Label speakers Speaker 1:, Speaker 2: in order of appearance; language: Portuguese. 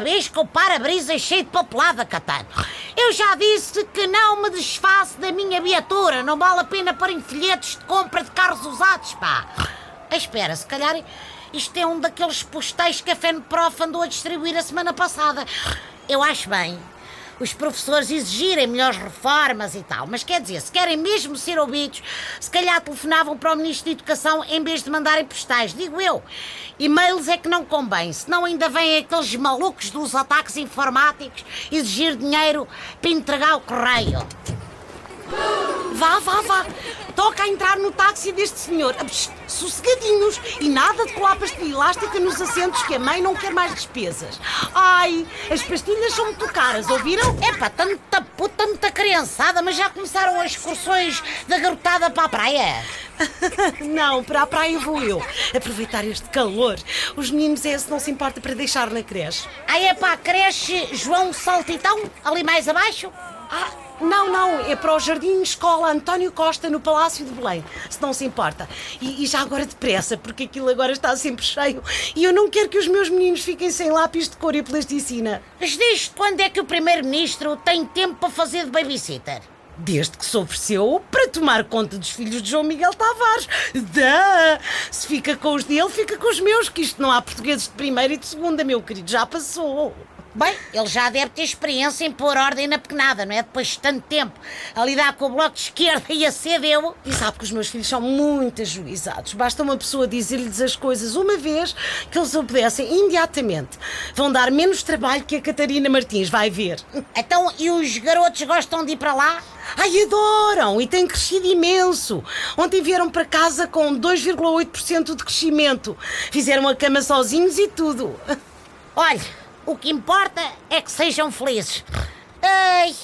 Speaker 1: vez que o para-brisa é cheio de papelada, Catano. Eu já disse que não me desfaço da minha viatura. Não vale a pena pôr em folhetos de compra de carros usados, pá. Espera, se calhar isto é um daqueles postais que a FENPROF andou a distribuir a semana passada. Eu acho bem os professores exigirem melhores reformas e tal. Mas quer dizer, se querem mesmo ser ouvidos, se calhar telefonavam para o Ministro da Educação em vez de mandarem postais, digo eu. E-mails é que não convém, senão ainda vêm aqueles malucos dos ataques informáticos exigir dinheiro para entregar o correio. Vá, vá, vá. A entrar no táxi deste senhor. Sossegadinhos. E nada de colar pastilha elástica nos assentos que a mãe não quer mais despesas. Ai, as pastilhas são muito caras, ouviram? Epá, tanta puta, muita criançada, mas já começaram as excursões da garotada para a praia?
Speaker 2: não, para a praia vou eu. Aproveitar este calor. Os meninos é se não se importa para deixar na creche.
Speaker 1: Ah, é para a creche João Saltitão, ali mais abaixo?
Speaker 2: Ah, não, não, é para o Jardim Escola António Costa, no Palácio de Belém, se não se importa. E, e, já agora depressa, porque aquilo agora está sempre cheio e eu não quero que os meus meninos fiquem sem lápis de cor e plasticina.
Speaker 1: Mas desde quando é que o Primeiro-Ministro tem tempo para fazer de babysitter?
Speaker 2: Desde que se ofereceu para tomar conta dos filhos de João Miguel Tavares. Dá! Se fica com os dele, fica com os meus, que isto não há portugueses de primeira e de segunda, meu querido, já passou.
Speaker 1: Bem, ele já deve ter experiência em pôr ordem na pequenada, não é? Depois de tanto tempo a lidar com o bloco de esquerda e a CDU.
Speaker 2: E sabe que os meus filhos são muito ajuizados. Basta uma pessoa dizer-lhes as coisas uma vez que eles obedecem imediatamente. Vão dar menos trabalho que a Catarina Martins, vai ver.
Speaker 1: Então, e os garotos gostam de ir para lá?
Speaker 2: Ai, adoram! E têm crescido imenso. Ontem vieram para casa com 2,8% de crescimento. Fizeram a cama sozinhos e tudo.
Speaker 1: Olha. O que importa é que sejam felizes. Ai,